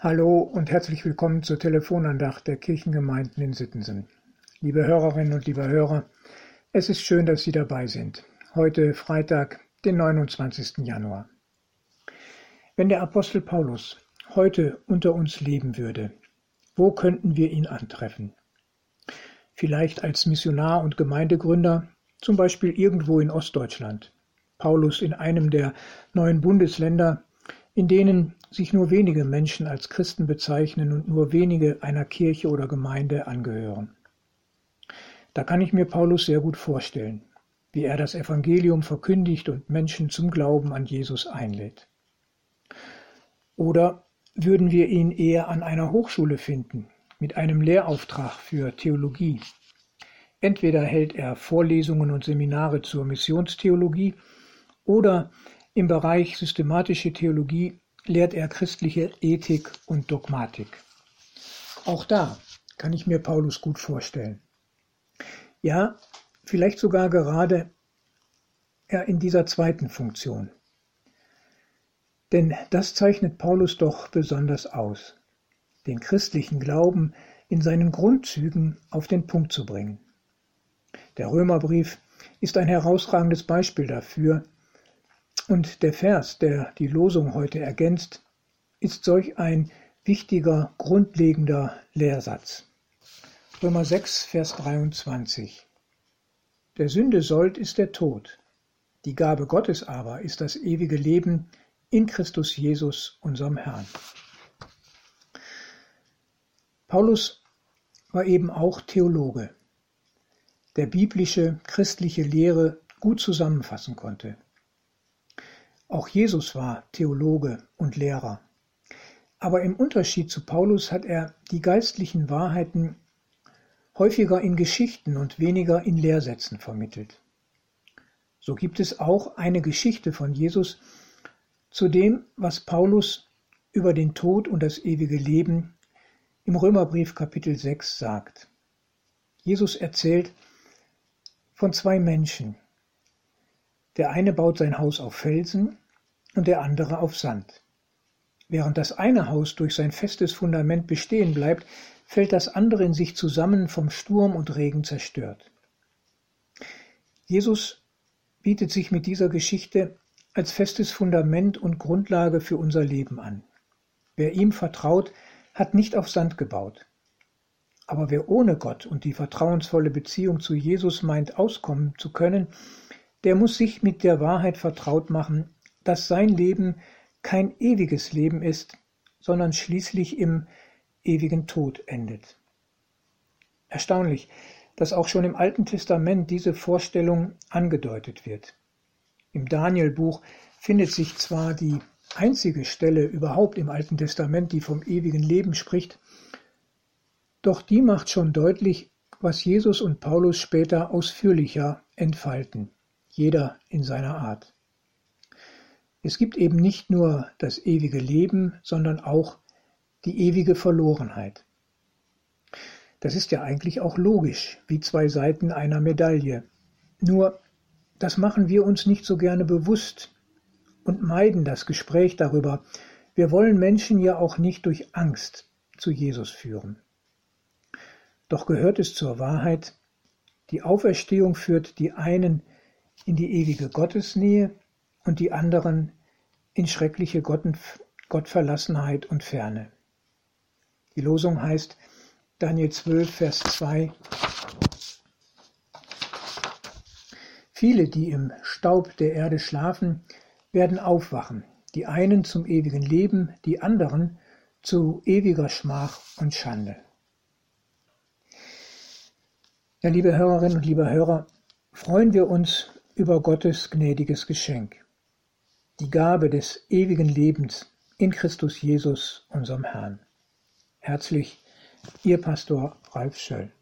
Hallo und herzlich willkommen zur Telefonandacht der Kirchengemeinden in Sittensen. Liebe Hörerinnen und liebe Hörer, es ist schön, dass Sie dabei sind. Heute Freitag, den 29. Januar. Wenn der Apostel Paulus heute unter uns leben würde, wo könnten wir ihn antreffen? Vielleicht als Missionar und Gemeindegründer, zum Beispiel irgendwo in Ostdeutschland. Paulus in einem der neuen Bundesländer, in denen sich nur wenige Menschen als Christen bezeichnen und nur wenige einer Kirche oder Gemeinde angehören. Da kann ich mir Paulus sehr gut vorstellen, wie er das Evangelium verkündigt und Menschen zum Glauben an Jesus einlädt. Oder würden wir ihn eher an einer Hochschule finden, mit einem Lehrauftrag für Theologie. Entweder hält er Vorlesungen und Seminare zur Missionstheologie oder im Bereich Systematische Theologie lehrt er christliche Ethik und Dogmatik. Auch da kann ich mir Paulus gut vorstellen. Ja, vielleicht sogar gerade er in dieser zweiten Funktion. Denn das zeichnet Paulus doch besonders aus, den christlichen Glauben in seinen Grundzügen auf den Punkt zu bringen. Der Römerbrief ist ein herausragendes Beispiel dafür, und der Vers, der die Losung heute ergänzt, ist solch ein wichtiger, grundlegender Lehrsatz. Römer 6, Vers 23. Der Sünde Sold ist der Tod. Die Gabe Gottes aber ist das ewige Leben in Christus Jesus, unserem Herrn. Paulus war eben auch Theologe, der biblische, christliche Lehre gut zusammenfassen konnte. Auch Jesus war Theologe und Lehrer. Aber im Unterschied zu Paulus hat er die geistlichen Wahrheiten häufiger in Geschichten und weniger in Lehrsätzen vermittelt. So gibt es auch eine Geschichte von Jesus zu dem, was Paulus über den Tod und das ewige Leben im Römerbrief Kapitel 6 sagt. Jesus erzählt von zwei Menschen, der eine baut sein Haus auf Felsen und der andere auf Sand. Während das eine Haus durch sein festes Fundament bestehen bleibt, fällt das andere in sich zusammen, vom Sturm und Regen zerstört. Jesus bietet sich mit dieser Geschichte als festes Fundament und Grundlage für unser Leben an. Wer ihm vertraut, hat nicht auf Sand gebaut. Aber wer ohne Gott und die vertrauensvolle Beziehung zu Jesus meint, auskommen zu können, der muss sich mit der Wahrheit vertraut machen, dass sein Leben kein ewiges Leben ist, sondern schließlich im ewigen Tod endet. Erstaunlich, dass auch schon im Alten Testament diese Vorstellung angedeutet wird. Im Danielbuch findet sich zwar die einzige Stelle überhaupt im Alten Testament, die vom ewigen Leben spricht, doch die macht schon deutlich, was Jesus und Paulus später ausführlicher entfalten jeder in seiner Art. Es gibt eben nicht nur das ewige Leben, sondern auch die ewige Verlorenheit. Das ist ja eigentlich auch logisch, wie zwei Seiten einer Medaille. Nur, das machen wir uns nicht so gerne bewusst und meiden das Gespräch darüber. Wir wollen Menschen ja auch nicht durch Angst zu Jesus führen. Doch gehört es zur Wahrheit, die Auferstehung führt die einen in die ewige Gottesnähe und die anderen in schreckliche Gottverlassenheit und Ferne. Die Losung heißt Daniel 12, Vers 2. Viele, die im Staub der Erde schlafen, werden aufwachen, die einen zum ewigen Leben, die anderen zu ewiger Schmach und Schande. Ja, liebe Hörerinnen und liebe Hörer, freuen wir uns über Gottes gnädiges Geschenk, die Gabe des ewigen Lebens in Christus Jesus, unserem Herrn. Herzlich, Ihr Pastor Ralf Schöll.